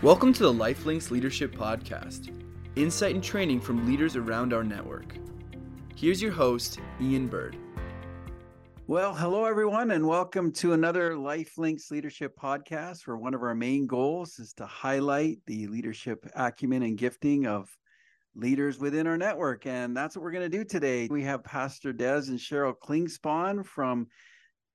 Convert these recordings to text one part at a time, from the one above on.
Welcome to the Lifelinks Leadership Podcast, insight and training from leaders around our network. Here's your host, Ian Byrd. Well, hello everyone, and welcome to another Lifelinks Leadership Podcast, where one of our main goals is to highlight the leadership acumen and gifting of leaders within our network. And that's what we're going to do today. We have Pastor Des and Cheryl Klingspon from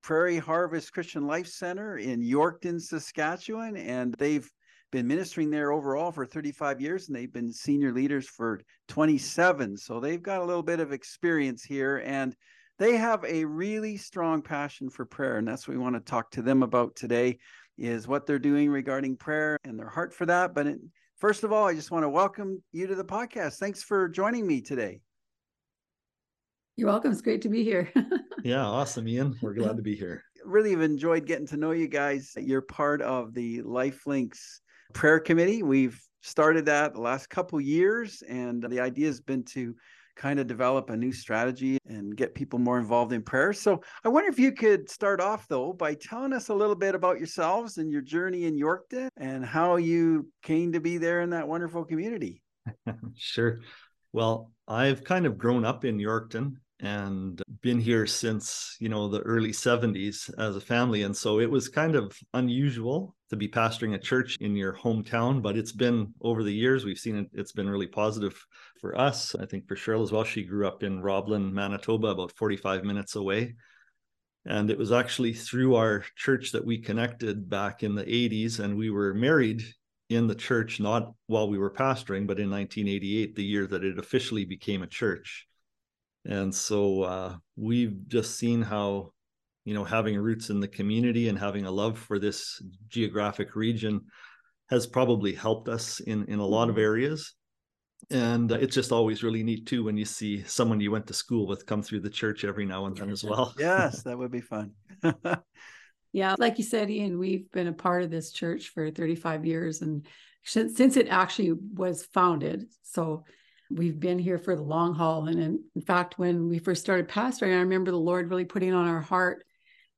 Prairie Harvest Christian Life Center in Yorkton, Saskatchewan, and they've been ministering there overall for 35 years and they've been senior leaders for 27. So they've got a little bit of experience here and they have a really strong passion for prayer. And that's what we want to talk to them about today is what they're doing regarding prayer and their heart for that. But it, first of all, I just want to welcome you to the podcast. Thanks for joining me today. You're welcome. It's great to be here. yeah, awesome, Ian. We're glad to be here. Really have enjoyed getting to know you guys. You're part of the Lifelinks prayer committee. We've started that the last couple years, and the idea has been to kind of develop a new strategy and get people more involved in prayer. So I wonder if you could start off though by telling us a little bit about yourselves and your journey in Yorkton and how you came to be there in that wonderful community. sure. Well, I've kind of grown up in Yorkton and been here since you know the early 70s as a family and so it was kind of unusual to be pastoring a church in your hometown but it's been over the years we've seen it it's been really positive for us. I think for cheryl as well she grew up in roblin manitoba about 45 minutes away. And it was actually through our church that we connected back in the 80s and we were married in the church not while we were pastoring but in 1988 the year that it officially became a church. And so uh, we've just seen how you know having roots in the community and having a love for this geographic region has probably helped us in in a lot of mm-hmm. areas and uh, it's just always really neat too when you see someone you went to school with come through the church every now and then as well yes that would be fun yeah like you said ian we've been a part of this church for 35 years and since it actually was founded so we've been here for the long haul. And in, in, fact, when we first started pastoring, I remember the Lord really putting on our heart.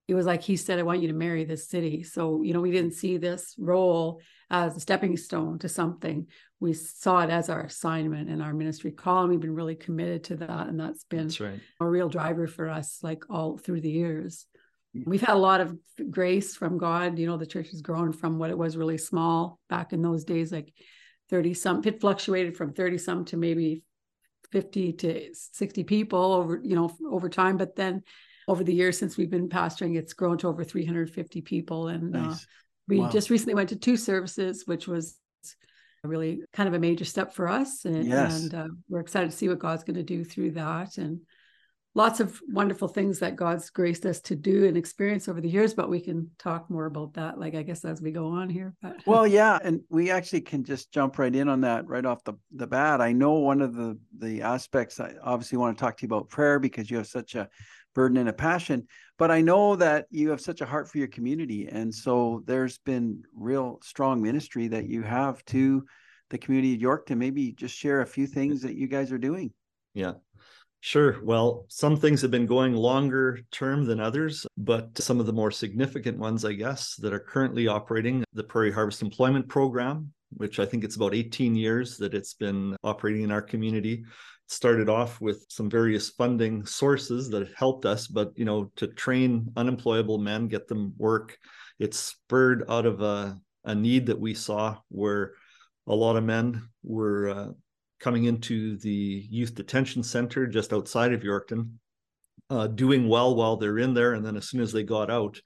It was like He said, I want you to marry this city. So, you know, we didn't see this role as a stepping stone to something. We saw it as our assignment and our ministry call. And we've been really committed to that. And that's been that's right. a real driver for us, like all through the years. Mm. We've had a lot of grace from God. You know, the church has grown from what it was really small back in those days, like 30 some it fluctuated from 30 some to maybe 50 to 60 people over you know over time but then over the years since we've been pastoring it's grown to over 350 people and uh, nice. uh, we wow. just recently went to two services which was really kind of a major step for us and, yes. and uh, we're excited to see what god's going to do through that and lots of wonderful things that God's graced us to do and experience over the years, but we can talk more about that, like I guess as we go on here. But well, yeah, and we actually can just jump right in on that right off the, the bat. I know one of the the aspects I obviously want to talk to you about prayer because you have such a burden and a passion, but I know that you have such a heart for your community. And so there's been real strong ministry that you have to the community of Yorkton maybe just share a few things that you guys are doing. Yeah. Sure. Well, some things have been going longer term than others, but some of the more significant ones, I guess, that are currently operating the Prairie Harvest Employment Program, which I think it's about 18 years that it's been operating in our community. Started off with some various funding sources that helped us, but you know, to train unemployable men, get them work, it spurred out of a, a need that we saw where a lot of men were uh, coming into the youth detention center just outside of Yorkton, uh, doing well while they're in there, and then as soon as they got out,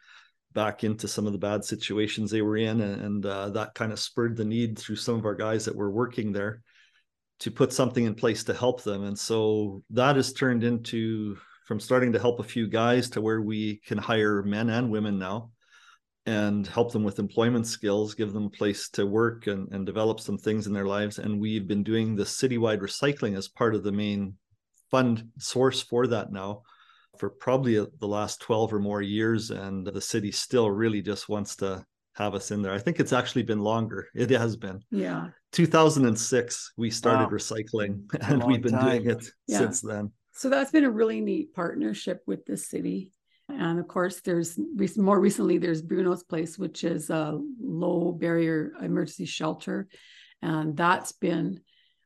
back into some of the bad situations they were in, and, and uh, that kind of spurred the need through some of our guys that were working there to put something in place to help them, and so that has turned into from starting to help a few guys to where we can hire men and women now and help them with employment skills, give them a place to work and, and develop some things in their lives. And we've been doing the citywide recycling as part of the main fund source for that now for probably the last 12 or more years. And the city still really just wants to have us in there. I think it's actually been longer. It has been. Yeah. 2006, we started wow. recycling and we've been time. doing it yeah. since then. So that's been a really neat partnership with the city And of course, there's more recently, there's Bruno's Place, which is a low barrier emergency shelter. And that's been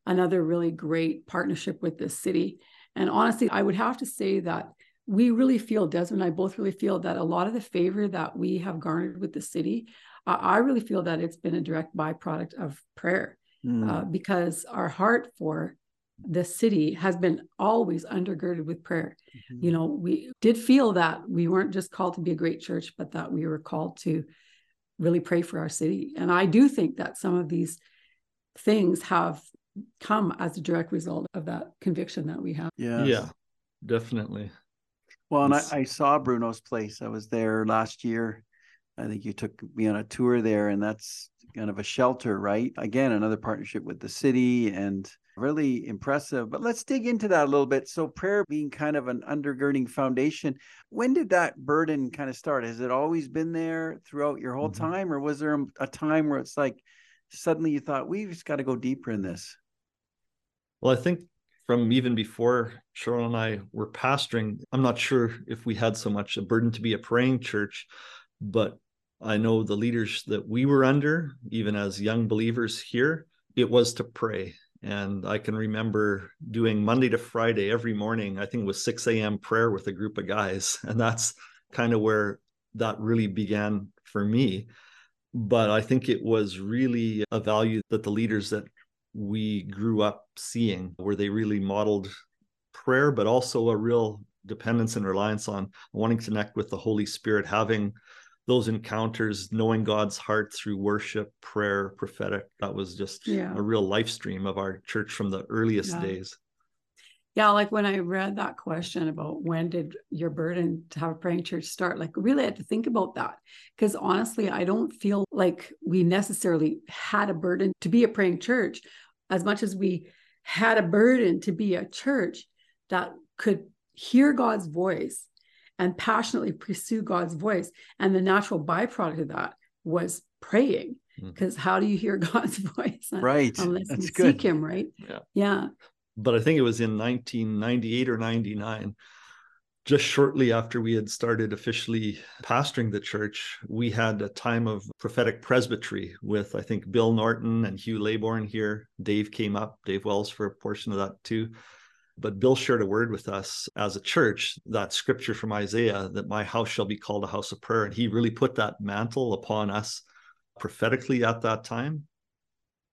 another really great partnership with the city. And honestly, I would have to say that we really feel, Desmond and I both really feel that a lot of the favor that we have garnered with the city, uh, I really feel that it's been a direct byproduct of prayer mm. uh, because our heart for the city has been always undergirded with prayer. Mm-hmm. You know, we did feel that we weren't just called to be a great church, but that we were called to really pray for our city. And I do think that some of these things have come as a direct result of that conviction that we have. Yeah. Yeah, definitely. Well, and I, I, saw Bruno's place. I was there last year. I think you took me on a tour there, and that's kind of a shelter, right? Again, another partnership with the city and really impressive. But let's dig into that a little bit. So, prayer being kind of an undergirding foundation, when did that burden kind of start? Has it always been there throughout your whole mm-hmm. time, or was there a time where it's like suddenly you thought, we've just got to go deeper in this? Well, I think from even before Cheryl and I were pastoring, I'm not sure if we had so much a burden to be a praying church, but I know the leaders that we were under, even as young believers here, it was to pray. And I can remember doing Monday to Friday every morning. I think it was 6 a.m. prayer with a group of guys. And that's kind of where that really began for me. But I think it was really a value that the leaders that we grew up seeing, where they really modeled prayer, but also a real dependence and reliance on wanting to connect with the Holy Spirit, having those encounters, knowing God's heart through worship, prayer, prophetic. That was just yeah. a real life stream of our church from the earliest yeah. days. Yeah, like when I read that question about when did your burden to have a praying church start, like really I had to think about that. Because honestly, I don't feel like we necessarily had a burden to be a praying church as much as we had a burden to be a church that could hear God's voice and passionately pursue God's voice. And the natural byproduct of that was praying. Because mm. how do you hear God's voice? Right. Unless That's you good. seek him, right? Yeah. Yeah. But I think it was in 1998 or 99 just shortly after we had started officially pastoring the church, we had a time of prophetic presbytery with, I think, Bill Norton and Hugh Laybourne here. Dave came up, Dave Wells for a portion of that too. But Bill shared a word with us as a church, that scripture from Isaiah, that my house shall be called a house of prayer. And he really put that mantle upon us prophetically at that time.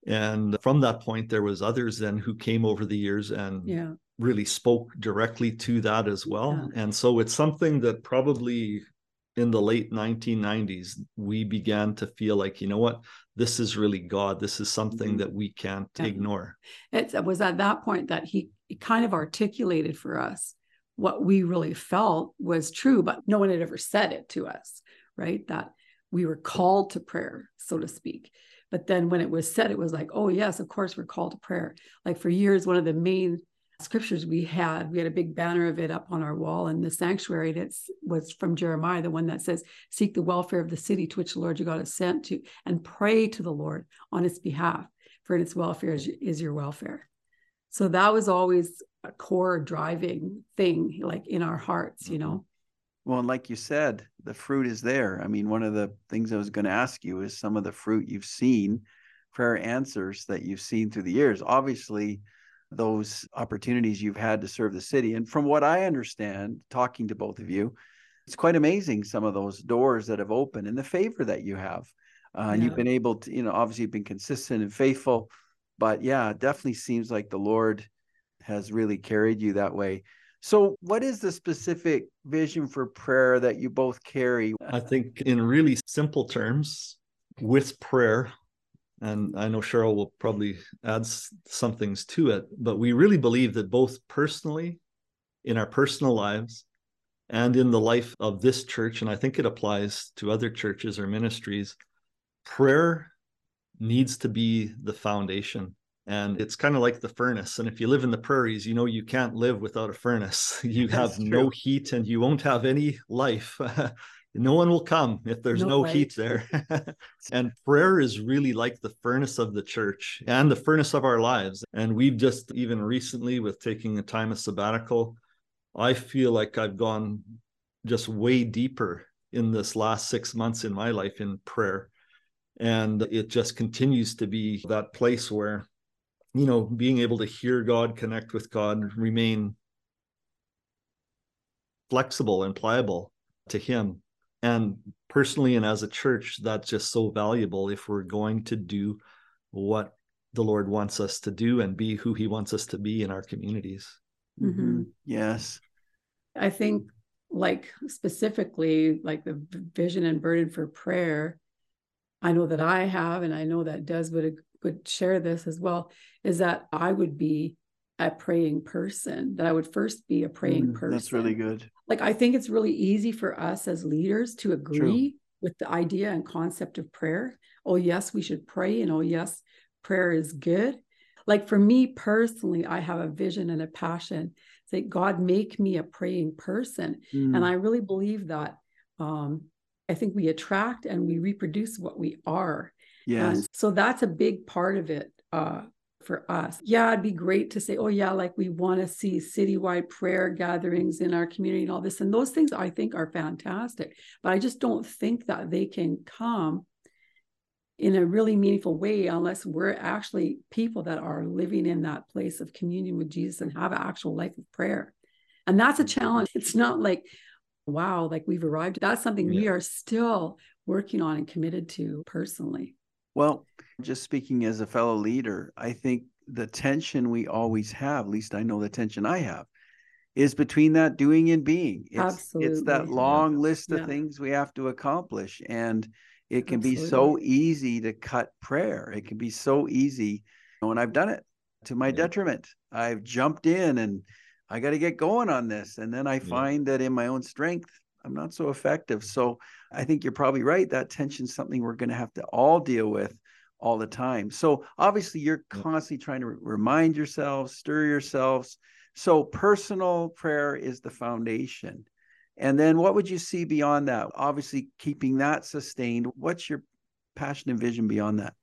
And from that point, there was others then who came over the years and yeah really spoke directly to that as well. Yeah. And so it's something that probably in the late 1990s, we began to feel like, you know what, this is really God. This is something mm-hmm. that we can't yeah. ignore. It was at that point that he, he kind of articulated for us what we really felt was true, but no one had ever said it to us, right? That we were called to prayer, so to speak. But then when it was said, it was like, oh, yes, of course, we're called to prayer. Like for years, one of the main scriptures we had. We had a big banner of it up on our wall in the sanctuary. That was from Jeremiah, the one that says, Seek the welfare of the city to which the Lord your God has sent to, and pray to the Lord on its behalf, for in its welfare is, is your welfare. So that was always a core driving thing, like in our hearts, you mm-hmm. know. Well, and like you said, the fruit is there. I mean, one of the things I was going to ask you is some of the fruit you've seen, prayer answers that you've seen through the years. Obviously, those opportunities you've had to serve the city. And from what I understand, talking to both of you, it's quite amazing some of those doors that have opened and the favor that you have. Uh, yeah. And you've been able to, you know, obviously you've been consistent and faithful. But yeah, it definitely seems like the Lord has really carried you that way. So, what is the specific vision for prayer that you both carry? I think, in really simple terms, with prayer, and I know Cheryl will probably add some things to it, but we really believe that both personally, in our personal lives, and in the life of this church, and I think it applies to other churches or ministries, prayer needs to be the foundation. And it's kind of like the furnace. And if you live in the prairies, you know you can't live without a furnace. You have no heat and you won't have any life no one will come if there's no, no heat there. and prayer is really like the furnace of the church and the furnace of our lives. And we've just, even recently, with taking a time of sabbatical, I feel like I've gone just way deeper in this last six months in my life in prayer. And it just continues to be that place where, you know, being able to hear God, connect with God, remain flexible and pliable to Him. And personally, and as a church, that's just so valuable if we're going to do what the Lord wants us to do and be who He wants us to be in our communities. Mm-hmm. Yes. I think, like specifically, like the vision and burden for prayer, I know that I have, and I know that Des would would share this as well, is that I would be a praying person, that I would first be a praying mm, person. That's really good. Like, I think it's really easy for us as leaders to agree True. with the idea and concept of prayer. Oh, yes, we should pray. And oh, yes, prayer is good. Like for me personally, I have a vision and a passion. Say, God, make me a praying person. Mm. And I really believe that um, I think we attract and we reproduce what we are. Yes. And so that's a big part of it uh, for us. Yeah, it'd be great to say, oh, yeah, like we want to see citywide prayer gatherings in our community and all this. And those things I think are fantastic. But I just don't think that they can come in a really meaningful way unless we're actually people that are living in that place of communion with Jesus and have an actual life of prayer. And that's a challenge. It's not like, wow, like we've arrived. That's something yeah. we are still working on and committed to personally. Well, just speaking as a fellow leader, I think the tension we always have, at least I know the tension I have, is between that doing and being. It's, Absolutely. it's that long yeah. list of yeah. things we have to accomplish. And it can Absolutely. be so easy to cut prayer. It can be so easy. And I've done it to my yeah. detriment. I've jumped in and I got to get going on this. And then I yeah. find that in my own strength, I'm not so effective. Mm-hmm. So I think you're probably right. That tension is something we're going to have to all deal with all the time. So obviously, you're constantly trying to re- remind yourselves, stir yourselves. So personal prayer is the foundation. And then what would you see beyond that? Obviously, keeping that sustained. What's your passion and vision beyond that?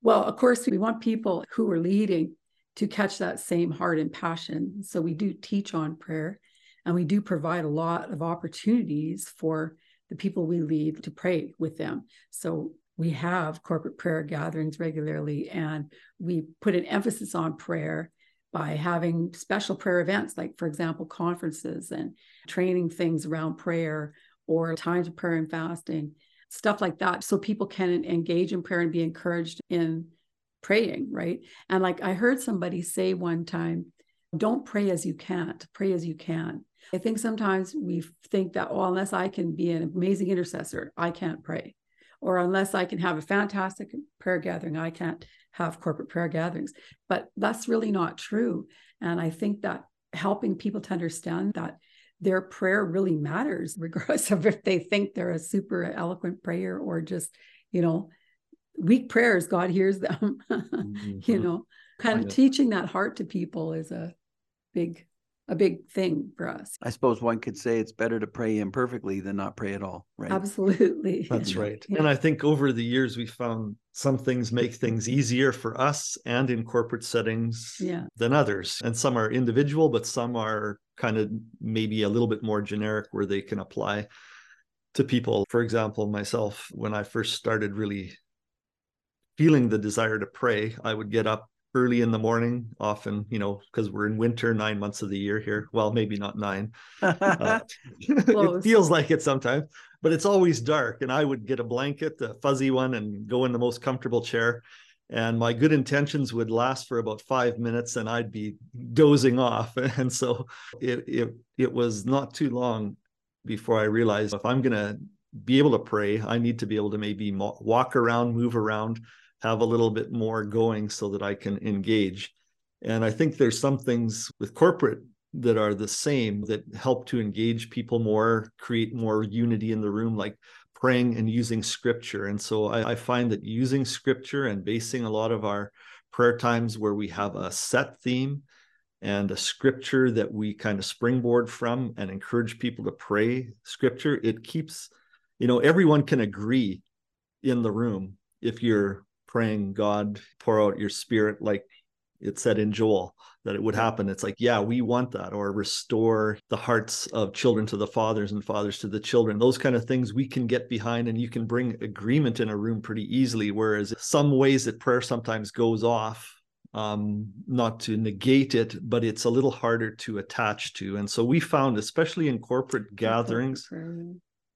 Well, of course, we want people who are leading to catch that same heart and passion. So we do teach on prayer and we do provide a lot of opportunities for the people we lead to pray with them. So we have corporate prayer gatherings regularly and we put an emphasis on prayer by having special prayer events, like, for example, conferences and training things around prayer or times of prayer and fasting, stuff like that. So people can engage in prayer and be encouraged in praying, right? And like I heard somebody say one time, don't pray as you can't, pray as you can. I think sometimes we think that, oh, unless I can be an amazing intercessor, I can't pray. Or unless I can have a fantastic prayer gathering, I can't have corporate prayer gatherings. But that's really not true. And I think that helping people to understand that their prayer really matters, regardless of if they think they're a super eloquent prayer or just, you know, weak prayers, God hears them. mm-hmm. You know, kind of teaching that heart to people is a big a big thing for us. I suppose one could say it's better to pray imperfectly than not pray at all, right? Absolutely. That's right. And I think over the years we found some things make things easier for us and in corporate settings yeah. than others. And some are individual, but some are kind of maybe a little bit more generic where they can apply to people. For example, myself, when I first started really feeling the desire to pray, I would get up early in the morning, often, you know, because we're in winter nine months of the year here. Well, maybe not nine. Uh, it feels like it sometimes, but it's always dark. And I would get a blanket, a fuzzy one, and go in the most comfortable chair. And my good intentions would last for about five minutes, and I'd be dozing off. And so it it it was not too long before I realized if I'm gonna be able to pray, I need to be able to maybe walk around, move around, have a little bit more going so that I can engage. And I think there's some things with corporate that are the same that help to engage people more, create more unity in the room, like praying and using scripture. And so I, I find that using scripture and basing a lot of our prayer times where we have a set theme and a scripture that we kind of springboard from and encourage people to pray scripture, it keeps, you know, everyone can agree in the room if you're praying, God, pour out your spirit like it said in Joel that it would happen. It's like, yeah, we want that, or restore the hearts of children to the fathers and fathers to the children. Those kind of things we can get behind, and you can bring agreement in a room pretty easily. Whereas some ways that prayer sometimes goes off, um, not to negate it, but it's a little harder to attach to. And so we found, especially in corporate gatherings,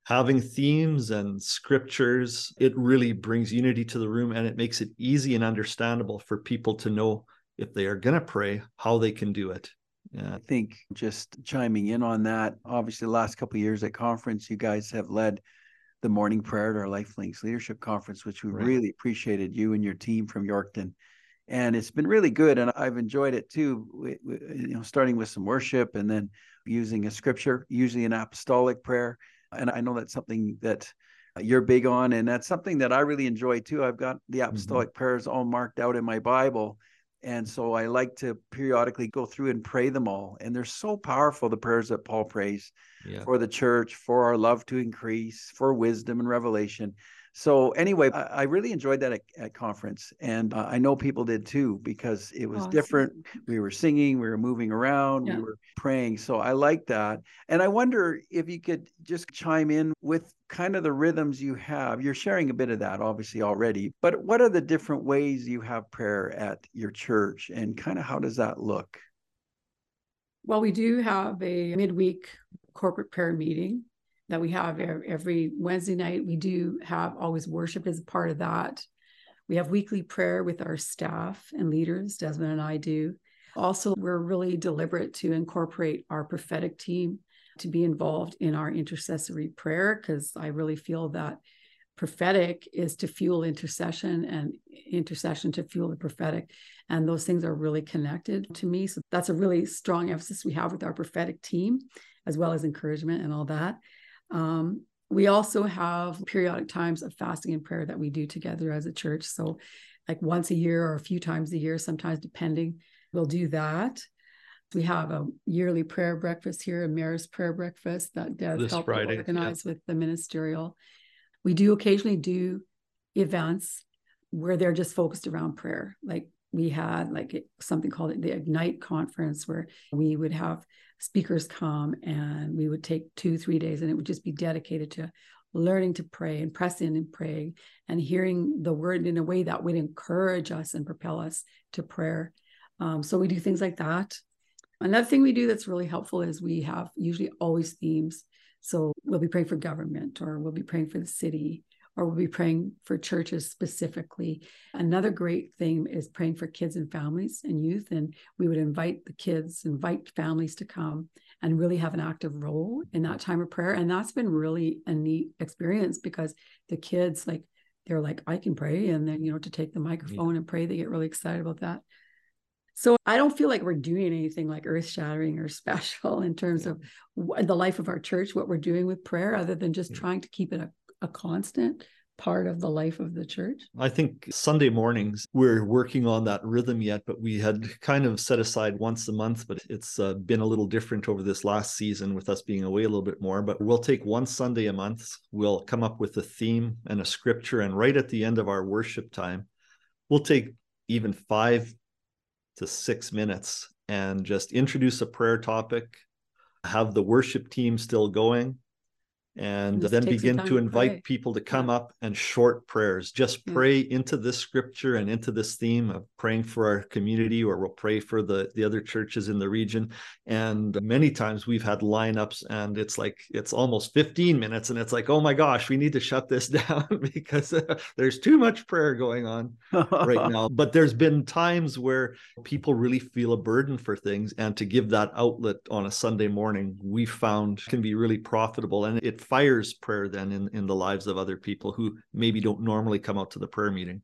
having themes and scriptures, it really brings unity to the room and it makes it easy and understandable for people to know if they are going to pray, how they can do it. Yeah. I think just chiming in on that, obviously, the last couple years at conference, you guys have led the morning prayer at our Lifelinks Leadership Conference, which we right. really appreciated you and your team from Yorkton. And it's been really good, and I've enjoyed it too. You know, starting with some worship and then using a scripture, usually an apostolic prayer, and I know that's something that you're big on, and that's something that I really enjoy too. I've got the mm-hmm. apostolic mm-hmm. prayers all marked out in my Bible. And so I like to periodically go through and pray them all. And they're so powerful, the prayers that Paul prays yeah. for the church, for our love to increase, for wisdom and revelation. So anyway, I, I really enjoyed that at, at conference, and uh, I know people did too because it was awesome. different. We were singing, we were moving around, yeah. we were praying. So I like that, and I wonder if you could just chime in with kind of the rhythms you have. You're sharing a bit of that, obviously already, but what are the different ways you have prayer at your church, and kind of how does that look? Well, we do have a midweek corporate prayer meeting that we have every Wednesday night. We do have always worship as a part of that. We have weekly prayer with our staff and leaders, Desmond and I do. Also, we're really deliberate to incorporate our prophetic team to be involved in our intercessory prayer because I really feel that prophetic is to fuel intercession and intercession to fuel the prophetic. And those things are really connected to me. So that's a really strong emphasis we have with our prophetic team, as well as encouragement and all that. Um, we also have periodic times of fasting and prayer that we do together as a church. So, like once a year or a few times a year, sometimes depending, we'll do that. We have a yearly prayer breakfast here, a mayor's prayer breakfast that does help Friday, organize yeah. with the ministerial. We do occasionally do events where they're just focused around prayer. Like we had like something called the Ignite conference where we would have speakers come and we would take two, three days and it would just be dedicated to learning to pray and press in and pray and hearing the word in a way that would encourage us and propel us to prayer. Um, so we do things like that. Another thing we do that's really helpful is we have usually always themes. So we'll be praying for government or we'll be praying for the city or we'll be praying for churches specifically. Another great thing is praying for kids and families and youth. And we would invite the kids, invite families to come and really have an active role in that time of prayer. And that's been really a neat experience because the kids, like, they're like, I can pray. And then, you know, to take the microphone yeah. and pray, they get really excited about that. So I don't feel like we're doing anything like earth shattering or special in terms of the life of our church, what we're doing with prayer, other than just yeah. trying to keep it a a constant part of the life of the church? I think Sunday mornings, we're working on that rhythm yet, but we had kind of set aside once a month, but it's uh, been a little different over this last season with us being away a little bit more. But we'll take one Sunday a month, we'll come up with a theme and a scripture. And right at the end of our worship time, we'll take even five to six minutes and just introduce a prayer topic, have the worship team still going and then begin to invite to people to come yeah. up and short prayers just pray yeah. into this scripture and into this theme of praying for our community or we'll pray for the the other churches in the region and many times we've had lineups and it's like it's almost 15 minutes and it's like oh my gosh we need to shut this down because there's too much prayer going on right now but there's been times where people really feel a burden for things and to give that outlet on a sunday morning we found can be really profitable and it fires prayer then in, in the lives of other people who maybe don't normally come out to the prayer meeting.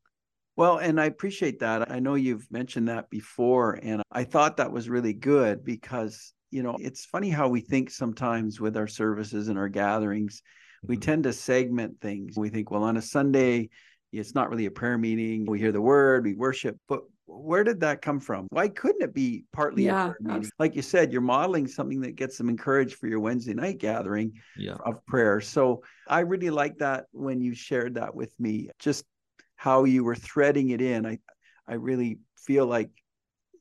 Well, and I appreciate that. I know you've mentioned that before, and I thought that was really good because, you know, it's funny how we think sometimes with our services and our gatherings, we mm-hmm. tend to segment things. We think, well, on a Sunday, it's not really a prayer meeting. We hear the word, we worship, but where did that come from? Why couldn't it be partly yeah, Like you said, you're modeling something that gets them encouraged for your Wednesday night gathering yeah. of prayer. So I really like that when you shared that with me, just how you were threading it in. I I really feel like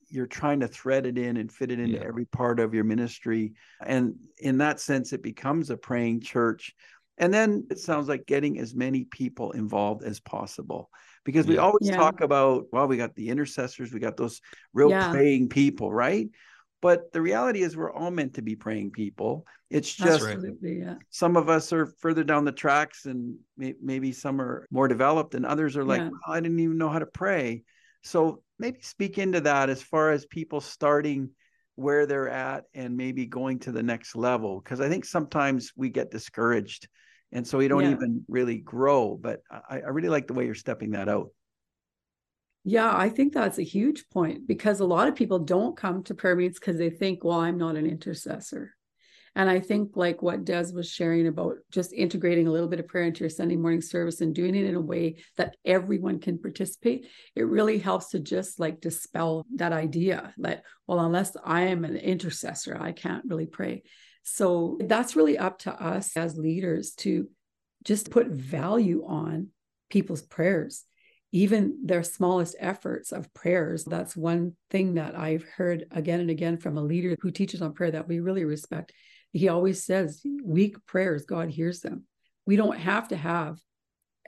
you're trying to thread it in and fit it into Yeah. every part of your ministry. And in that sense, it becomes a praying church. And then it sounds like getting as many people involved as possible because we always Yeah. talk about, well, we got the intercessors, we got those real Yeah. praying people, right? But the reality is, we're all meant to be praying people. It's just. Absolutely, yeah. some of us are further down the tracks and may- maybe some are more developed and others are like Yeah. well, i didn't even know how to pray so maybe speak into that as far as people starting where they're at and maybe going to the next level because i think sometimes we get discouraged and so we don't Yeah. even really grow but I, I really like the way you're stepping that out Yeah, I think that's a huge point because a lot of people don't come to prayer meetings because they think, well, I'm not an intercessor. And I think, like what Des was sharing about just integrating a little bit of prayer into your Sunday morning service and doing it in a way that everyone can participate, it really helps to just like dispel that idea that, well, unless I am an intercessor, I can't really pray. So that's really up to us as leaders to just put value on people's prayers even their smallest efforts of prayers. That's one thing that I've heard again and again from a leader who teaches on prayer that we really respect. He always says, weak prayers, God hears them. We don't have to have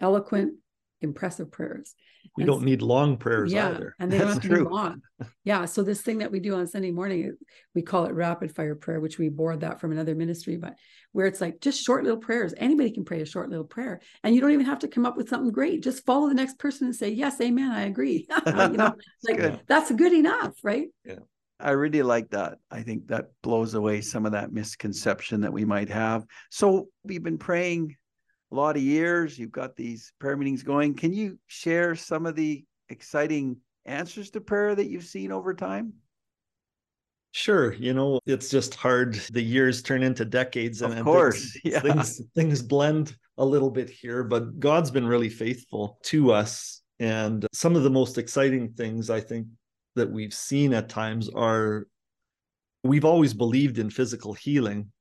eloquent, impressive prayers. We And don't need long prayers yeah, either. and they don't That's have to be long. Yeah. So this thing that we do on Sunday morning, we call it rapid fire prayer, which we borrowed that from another ministry, but where it's like just short little prayers. Anybody can pray a short little prayer, and you don't even have to come up with something great. Just follow the next person and say, "Yes, Amen, I agree." you know, like good. that's good enough, right? I really like that. I think that blows away some of that misconception that we might have. So we've been praying a lot of years. You've got these prayer meetings going. Can you share some of the exciting answers to prayer that you've seen over time? Sure, you know, it's just hard. The years turn into decades and Of course, things, yeah. things things blend a little bit here, but God's been really faithful to us. And some of the most exciting things I think that we've seen at times are we've always believed in physical healing,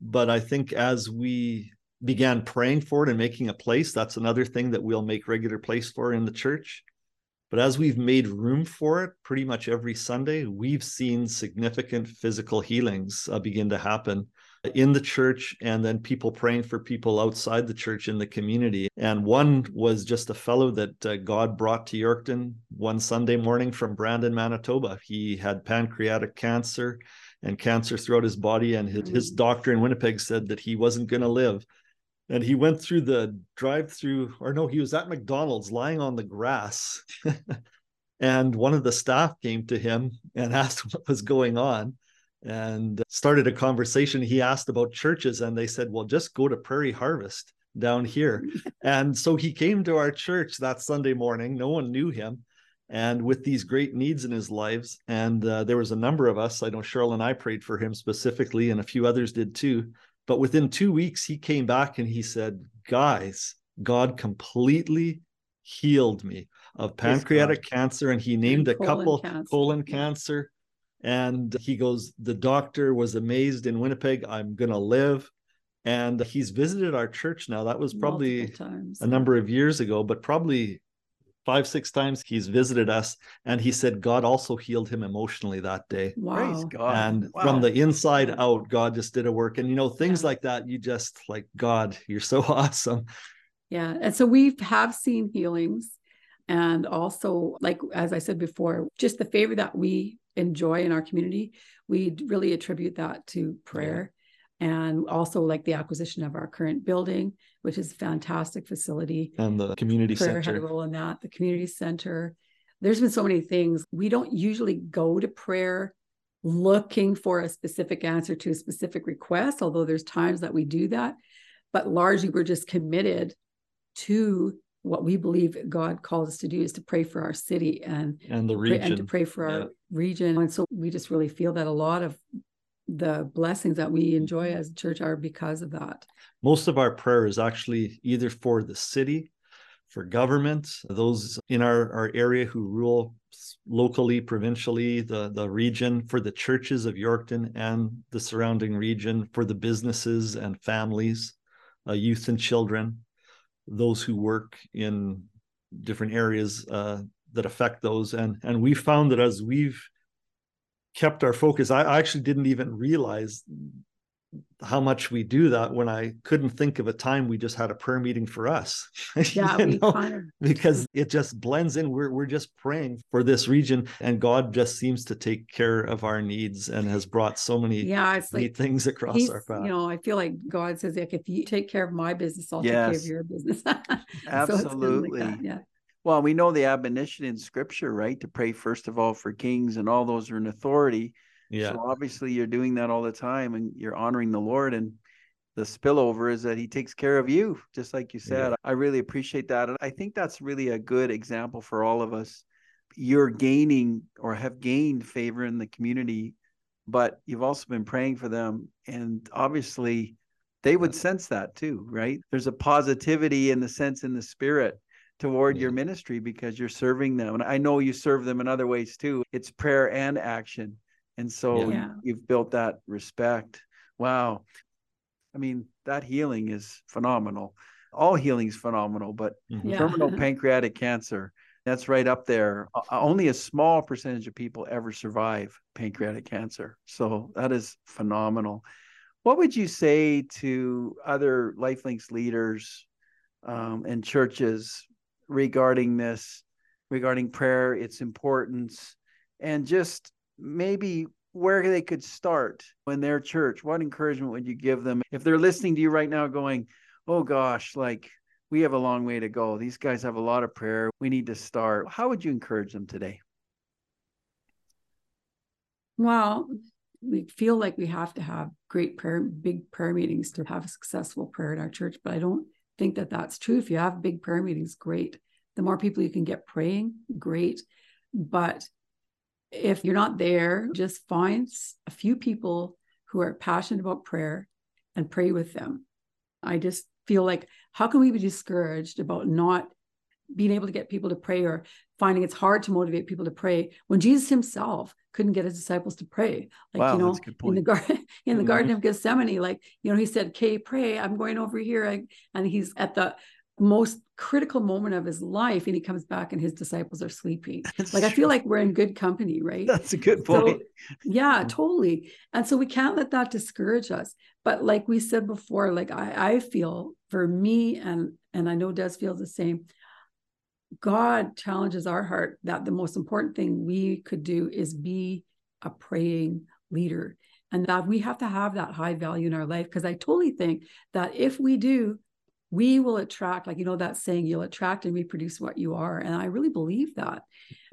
but I think as we began praying for it and making a place, that's another thing that we'll make regular place for in the church. But as we've made room for it pretty much every Sunday, we've seen significant physical healings uh, begin to happen in the church and then people praying for people outside the church in the community. And one was just a fellow that uh, God brought to Yorkton one Sunday morning from Brandon, Manitoba. He had pancreatic cancer and cancer throughout his body, and his, his doctor in Winnipeg said that he wasn't going to live and he went through the drive through or no he was at mcdonald's lying on the grass. And one of the staff came to him and asked what was going on. And started a conversation. He asked about churches and they said well just go to prairie harvest down here. And so he came to our church that sunday morning. No one knew him. And with these great needs in his lives. And uh, there was a number of us. I know cheryl and i prayed for him specifically and a few others did too but within two weeks, he came back and he said, Guys, God completely healed me of pancreatic cancer. And he named a colon couple cancer. colon cancer. And he goes, The doctor was amazed in Winnipeg. I'm going to live. And he's visited our church now. That was probably a number of years ago, but probably five, six times he's visited us. And he said God also healed him emotionally that day Praise Wow. God. and Wow. from the inside out god just did a work and you know things Yeah. like that you just like god you're so awesome Yeah. And so we have seen healings. And also, like, as I said before, just the favor that we enjoy in our community, we really attribute that to prayer. And also, like the acquisition of our current building, which is a fantastic facility. and the community center. prayer had a role in that. The community center. There's been so many things. We don't usually go to prayer looking for a specific answer to a specific request, although there's times that we do that. But largely, we're just committed to what we believe God calls us to do is to pray for our city and and the pray, and to pray for Yeah. our region. And so we just really feel that a lot of the blessings that we enjoy as a church are because of that. most of our prayer is actually either for the city for government those in our, our area who rule locally provincially the the region for the churches of yorkton and the surrounding region for the businesses and families uh, youth and children those who work in different areas uh, that affect those and and we found that as we've kept our focus. I actually didn't even realize how much we do that when I couldn't think of a time we just had a prayer meeting for us. Yeah, kind of... because it just blends in. We're we're just praying for this region, and God just seems to take care of our needs and has brought so many yeah, it's like things across our path. You know, I feel like God says, like, if you take care of my business, I'll yes. take care of your business. Absolutely. so like yeah. Well, we know the admonition in Scripture, right? To pray first of all for kings and all those who are in authority yeah. So obviously you're doing that all the time and you're honoring the Lord and the spillover is that he takes care of you just like you said. Yeah. I really appreciate that and I think that's really a good example for all of us. You're gaining or have gained favor in the community, but you've also been praying for them and obviously they would sense that too, right? There's a positivity in the sense in the spirit toward yeah. your ministry because you're serving them. And I know you serve them in other ways too. It's prayer and action. And so yeah. you've built that respect. Wow. I mean, that healing is phenomenal. All healing is phenomenal, but mm-hmm. yeah. terminal pancreatic cancer, that's right up there. Uh, only a small percentage of people ever survive pancreatic cancer. So that is phenomenal. What would you say to other Lifelinks leaders um, and churches regarding this, regarding prayer, its importance, and just maybe where they could start in their church. What encouragement would you give them? If they're listening to you right now going oh gosh like we have a long way to go. These guys have a lot of prayer. We need to start. How would you encourage them today? Well we feel like we have to have great prayer big prayer meetings to have a successful prayer in our church but i don't think that that's true. If you have big prayer meetings great. The more people you can get praying great. But if you're not there, just find a few people who are passionate about prayer and pray with them. I just feel like, how can we be discouraged about not being able to get people to pray or finding it's hard to motivate people to pray when Jesus himself couldn't get his disciples to pray. Like, wow, you know, in the garden, in the mm-hmm. Garden of Gethsemane, like, you know, he said, Okay, pray, I'm going over here. and he's at the most critical moment of his life and he comes back and his disciples are sleeping That's like true. i feel like we're in good company right That's a good point so, yeah totally and so we can't let that discourage us but like we said before like i i feel for me and and i know des feels the same god challenges our heart that the most important thing we could do is be a praying leader and that we have to have that high value in our life because i totally think that if we do we will attract, like, you know, that saying, you'll attract and reproduce what you are. And I really believe that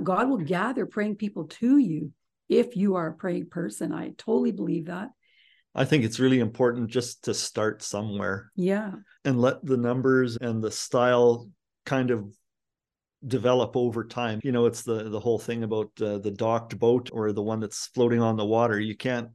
God will gather praying people to you if you are a praying person. I totally believe that. I think it's really important just to start somewhere. Yeah. And let the numbers and the style kind of develop over time. You know, it's the the whole thing about uh, the docked boat or the one that's floating on the water. You can't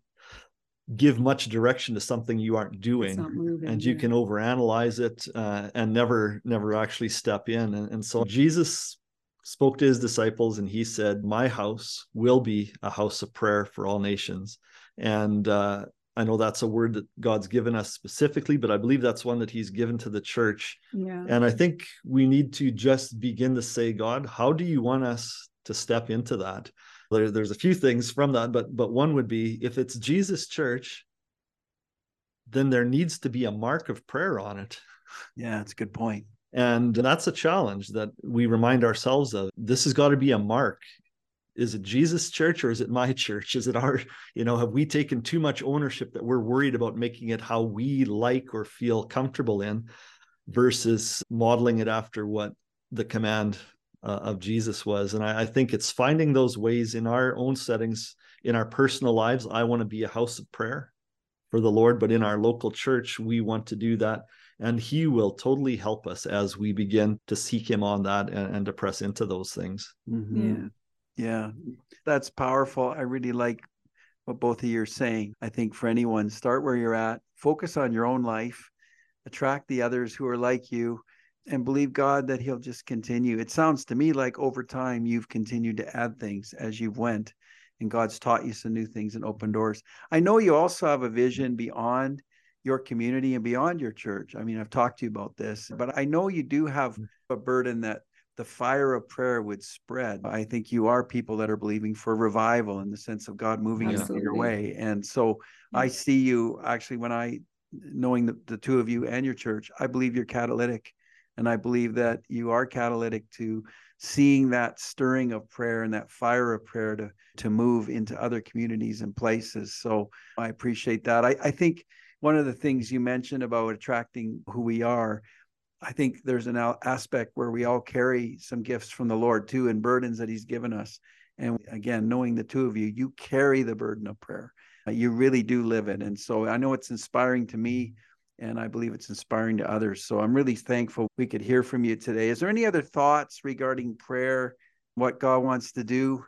give much direction to something you aren't doing moving, and you yeah. can overanalyze it uh, and never never actually step in and, and so jesus spoke to his disciples and he said my house will be a house of prayer for all nations and uh, i know that's a word that god's given us specifically but i believe that's one that he's given to the church yeah. and i think we need to just begin to say god how do you want us to step into that there, there's a few things from that, but but one would be if it's Jesus Church, then there needs to be a mark of prayer on it. Yeah, that's a good point. And that's a challenge that we remind ourselves of. This has got to be a mark. Is it Jesus Church or is it my church? Is it our, you know, have we taken too much ownership that we're worried about making it how we like or feel comfortable in versus modeling it after what the command uh, of Jesus was. And I, I, think it's finding those ways in our own settings, in our personal lives. I want to be a house of prayer for the Lord, but in our local church, we want to do that. And He will totally help us as we begin to seek Him on that and, and to press into those things. Mm-hmm. Yeah. Yeah. That's powerful. I really like what both of you are saying. I think for anyone, start where you're at, focus on your own life, attract the others who are like you and believe God that He'll just continue. It sounds to me like over time you've continued to add things as you've went, and God's taught you some new things and open doors. I know you also have a vision beyond your community and beyond your church. I mean, I've talked to you about this, but I know you do have mm. a burden that the fire of prayer would spread. I think you are people that are believing for revival in the sense of God moving in your way. And so I see you actually when I knowing the, the two of you and your church, I believe you're catalytic. And I believe that you are catalytic to seeing that stirring of prayer and that fire of prayer to, to move into other communities and places. So I appreciate that. I, I think one of the things you mentioned about attracting who we are, I think there's an aspect where we all carry some gifts from the Lord too and burdens that He's given us. And again, knowing the two of you, you carry the burden of prayer. Uh, you really do live it. And so I know it's inspiring to me and I believe it's inspiring to others. So I'm really thankful we could hear from you today. Is there any other thoughts regarding prayer, what God wants to do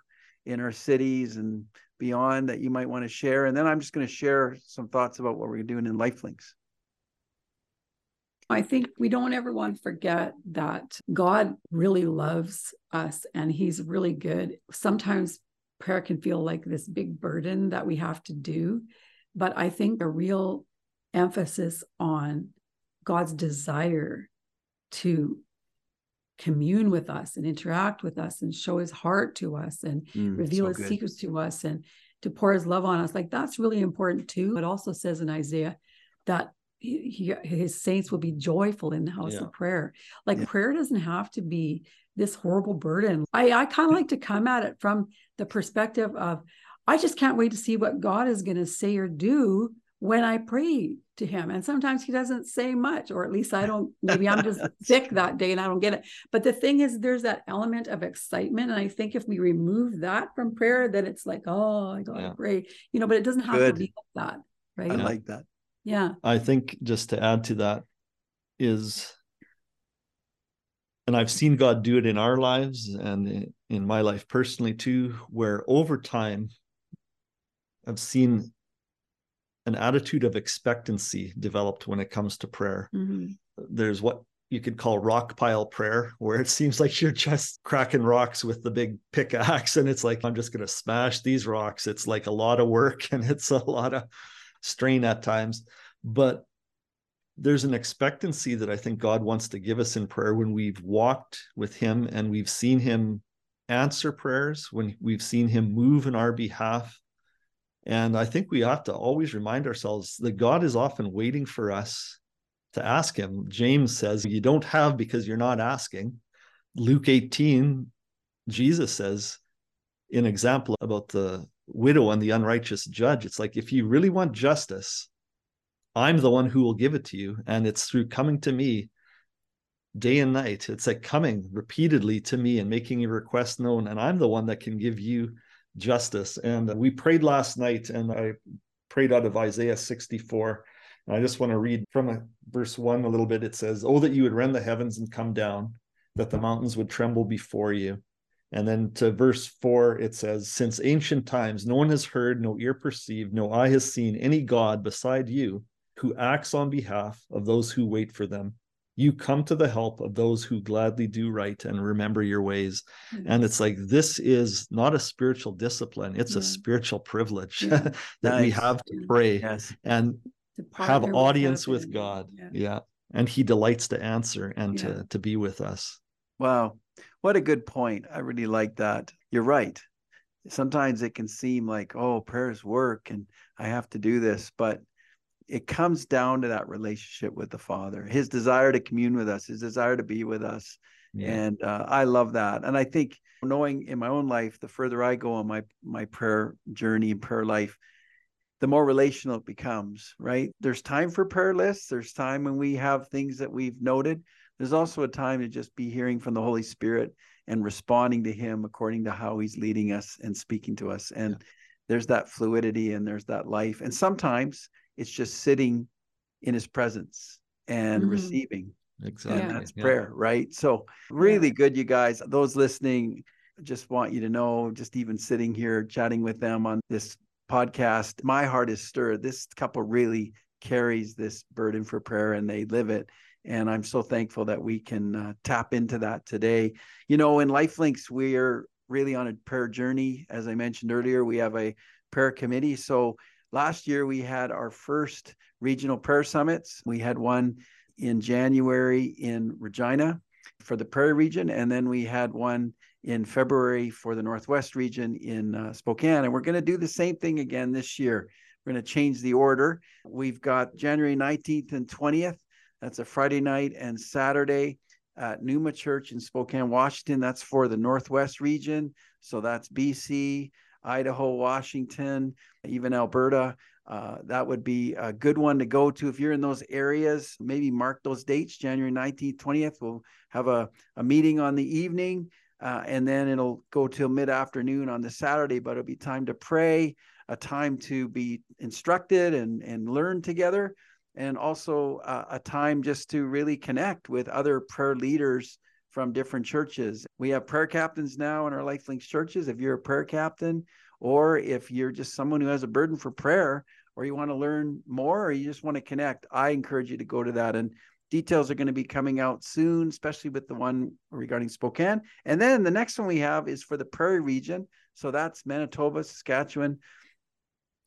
in our cities and beyond that you might want to share? And then I'm just going to share some thoughts about what we're doing in Lifelinks. I think we don't ever want to forget that God really loves us and he's really good. Sometimes prayer can feel like this big burden that we have to do, but I think a real emphasis on God's desire to commune with us and interact with us and show his heart to us and mm, reveal so his good. secrets to us and to pour his love on us like that's really important too it also says in isaiah that he, his saints will be joyful in the house yeah. of prayer like yeah. prayer doesn't have to be this horrible burden i i kind of like to come at it from the perspective of i just can't wait to see what god is going to say or do when I pray to him. And sometimes he doesn't say much, or at least I don't, maybe I'm just sick that day and I don't get it. But the thing is, there's that element of excitement. And I think if we remove that from prayer, then it's like, oh, I gotta yeah. pray, you know, but it doesn't have Good. to be like that. Right. I like that. Yeah. I think just to add to that is, and I've seen God do it in our lives and in my life personally too, where over time, I've seen an attitude of expectancy developed when it comes to prayer. Mm-hmm. There's what you could call rock pile prayer, where it seems like you're just cracking rocks with the big pickaxe. And it's like, I'm just going to smash these rocks. It's like a lot of work and it's a lot of strain at times. But there's an expectancy that I think God wants to give us in prayer when we've walked with Him and we've seen Him answer prayers, when we've seen Him move in our behalf and I think we have to always remind ourselves that God is often waiting for us to ask Him. James says, You don't have because you're not asking. Luke 18, Jesus says, in example about the widow and the unrighteous judge, it's like, if you really want justice, I'm the one who will give it to you. And it's through coming to me day and night. It's like coming repeatedly to me and making your request known. And I'm the one that can give you justice. And we prayed last night, and I prayed out of Isaiah 64. And I just want to read from verse one a little bit. It says, Oh, that you would rend the heavens and come down, that the mountains would tremble before you. And then to verse four, it says, Since ancient times, no one has heard, no ear perceived, no eye has seen any God beside you who acts on behalf of those who wait for them you come to the help of those who gladly do right and remember your ways mm-hmm. and it's like this is not a spiritual discipline it's yeah. a spiritual privilege yeah. that nice. we have to pray yes. and have audience with, with god yeah. yeah. and he delights to answer and to to be with us wow what a good point. I really like that. You're right. Sometimes it can seem like oh prayers work and i have to do this but it comes down to that relationship with the father. His desire to commune with us his desire to be with us. Yeah. and uh, i love that. And i think knowing in my own life the further i go on my my prayer journey and prayer life the more relational it becomes right? There's time for prayer lists. There's time when we have things that we've noted there's also a time to just be hearing from the holy spirit and responding to him according to how he's leading us and speaking to us and yeah. there's that fluidity and there's that life and sometimes it's just sitting in his presence and mm-hmm. receiving. Exactly. And that's yeah. prayer, right? So, really yeah. good, you guys. Those listening, just want you to know, just even sitting here chatting with them on this podcast, my heart is stirred. This couple really carries this burden for prayer and they live it. And I'm so thankful that we can uh, tap into that today. You know, in Lifelinks, we're really on a prayer journey. As I mentioned earlier, we have a prayer committee. So Last year, we had our first regional prayer summits. We had one in January in Regina. for the Prairie region. And then we had one in February for the Northwest region in uh, Spokane. And we're going to do the same thing again this year. We're going to change the order. We've got January 19th and 20th. That's a Friday night and Saturday at Numa Church in Spokane, Washington. That's for the Northwest region. So that's BC, Idaho, Washington, even Alberta. Uh, that would be a good one to go to if you're in those areas. Maybe mark those dates, January 19th, 20th. We'll have a, a meeting on the evening, uh, and then it'll go till mid afternoon on the Saturday, but it'll be time to pray, a time to be instructed and, and learn together, and also uh, a time just to really connect with other prayer leaders from different churches. We have prayer captains now in our Lifelinks churches. If you're a prayer captain, or if you're just someone who has a burden for prayer, or you want to learn more, or you just want to connect, I encourage you to go to that. And details are going to be coming out soon, especially with the one regarding Spokane. And then the next one we have is for the Prairie region. So that's Manitoba, Saskatchewan.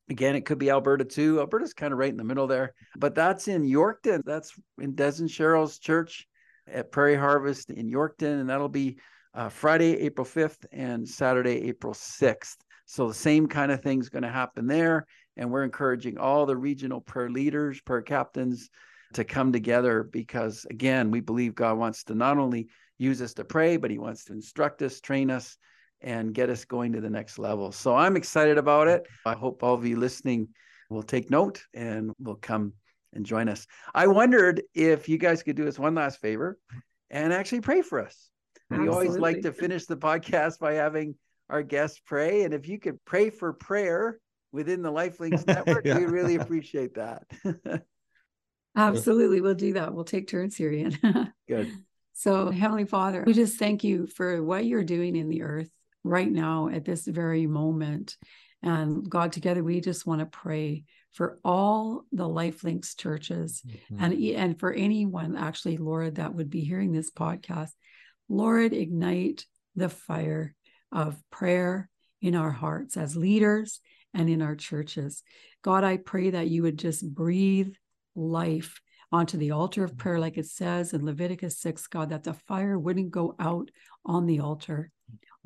Again, it could be Alberta too. Alberta's kind of right in the middle there, but that's in Yorkton. That's in Des and Cheryl's church at Prairie Harvest in Yorkton. And that'll be uh, Friday, April 5th and Saturday, April 6th. So the same kind of thing's going to happen there. And we're encouraging all the regional prayer leaders, prayer captains to come together because, again, we believe God wants to not only use us to pray, but He wants to instruct us, train us, and get us going to the next level. So I'm excited about it. I hope all of you listening will take note and will come and join us. I wondered if you guys could do us one last favor and actually pray for us. Absolutely. We always like to finish the podcast by having our guests pray. And if you could pray for prayer within the Lifelinks network, yeah. we really appreciate that. Absolutely. We'll do that. We'll take turns here, Ian. Good. So, Heavenly Father, we just thank you for what you're doing in the earth right now at this very moment. And God, together, we just want to pray for all the Lifelinks churches mm-hmm. and, and for anyone actually, Lord, that would be hearing this podcast. Lord, ignite the fire of prayer in our hearts as leaders and in our churches. God, I pray that you would just breathe life onto the altar of prayer, like it says in Leviticus 6, God, that the fire wouldn't go out on the altar.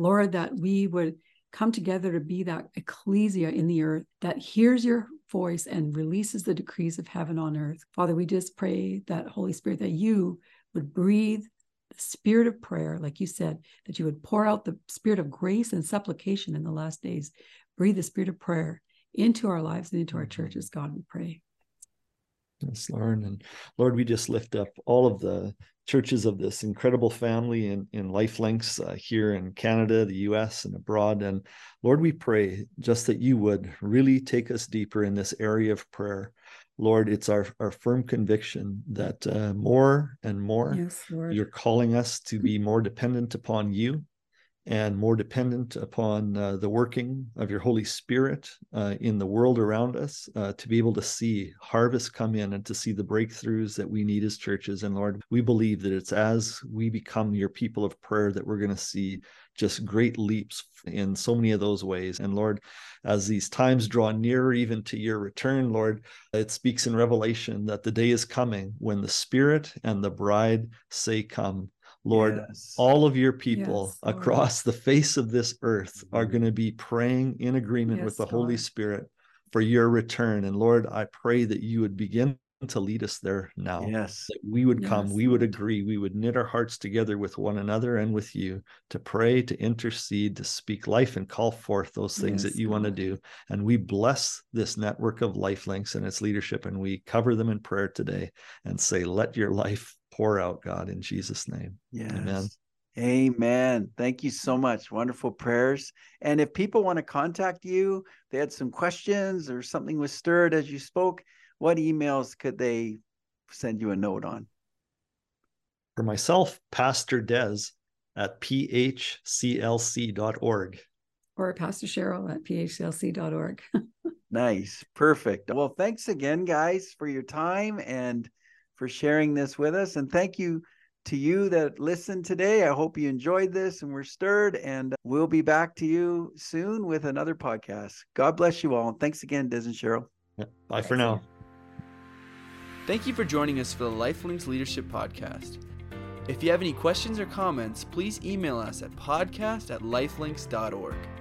Lord, that we would come together to be that ecclesia in the earth that hears your voice and releases the decrees of heaven on earth. Father, we just pray that, Holy Spirit, that you would breathe the spirit of prayer, like you said, that you would pour out the spirit of grace and supplication in the last days. Breathe the spirit of prayer into our lives and into our mm-hmm. churches, God, we pray. Yes, Lord. And Lord, we just lift up all of the churches of this incredible family in, in Lifelinks uh, here in Canada, the US, and abroad. And Lord, we pray just that you would really take us deeper in this area of prayer. Lord, it's our, our firm conviction that uh, more and more yes, you're calling us to be more dependent upon you and more dependent upon uh, the working of your Holy Spirit uh, in the world around us uh, to be able to see harvest come in and to see the breakthroughs that we need as churches. And Lord, we believe that it's as we become your people of prayer that we're going to see just great leaps in so many of those ways. And Lord, as these times draw nearer even to your return, Lord, it speaks in Revelation that the day is coming when the Spirit and the bride say, Come. Lord, yes. all of your people yes, across the face of this earth are mm-hmm. going to be praying in agreement yes, with the Holy Spirit for your return. And Lord, I pray that you would begin to lead us there now. Yes. That we would come, we would agree, we would knit our hearts together with one another and with you to pray, to intercede, to speak life and call forth those things yes, that you God. want to do. And we bless this network of lifelinks and its leadership, and we cover them in prayer today and say, Let your life pour out, God, in Jesus' name. Yes. Amen. Amen. Thank you so much. Wonderful prayers. And if people want to contact you, they had some questions or something was stirred as you spoke, what emails could they send you a note on? For myself, Pastor Des at phclc.org. Or Pastor Cheryl at phclc.org. nice. Perfect. Well, thanks again, guys, for your time and for sharing this with us. And thank you to you that listened today. I hope you enjoyed this and were stirred. And we'll be back to you soon with another podcast. God bless you all. And Thanks again, Des and Cheryl. Bye Thanks. for now. Thank you for joining us for the Lifelinks Leadership Podcast. If you have any questions or comments, please email us at podcast at lifelinks.org.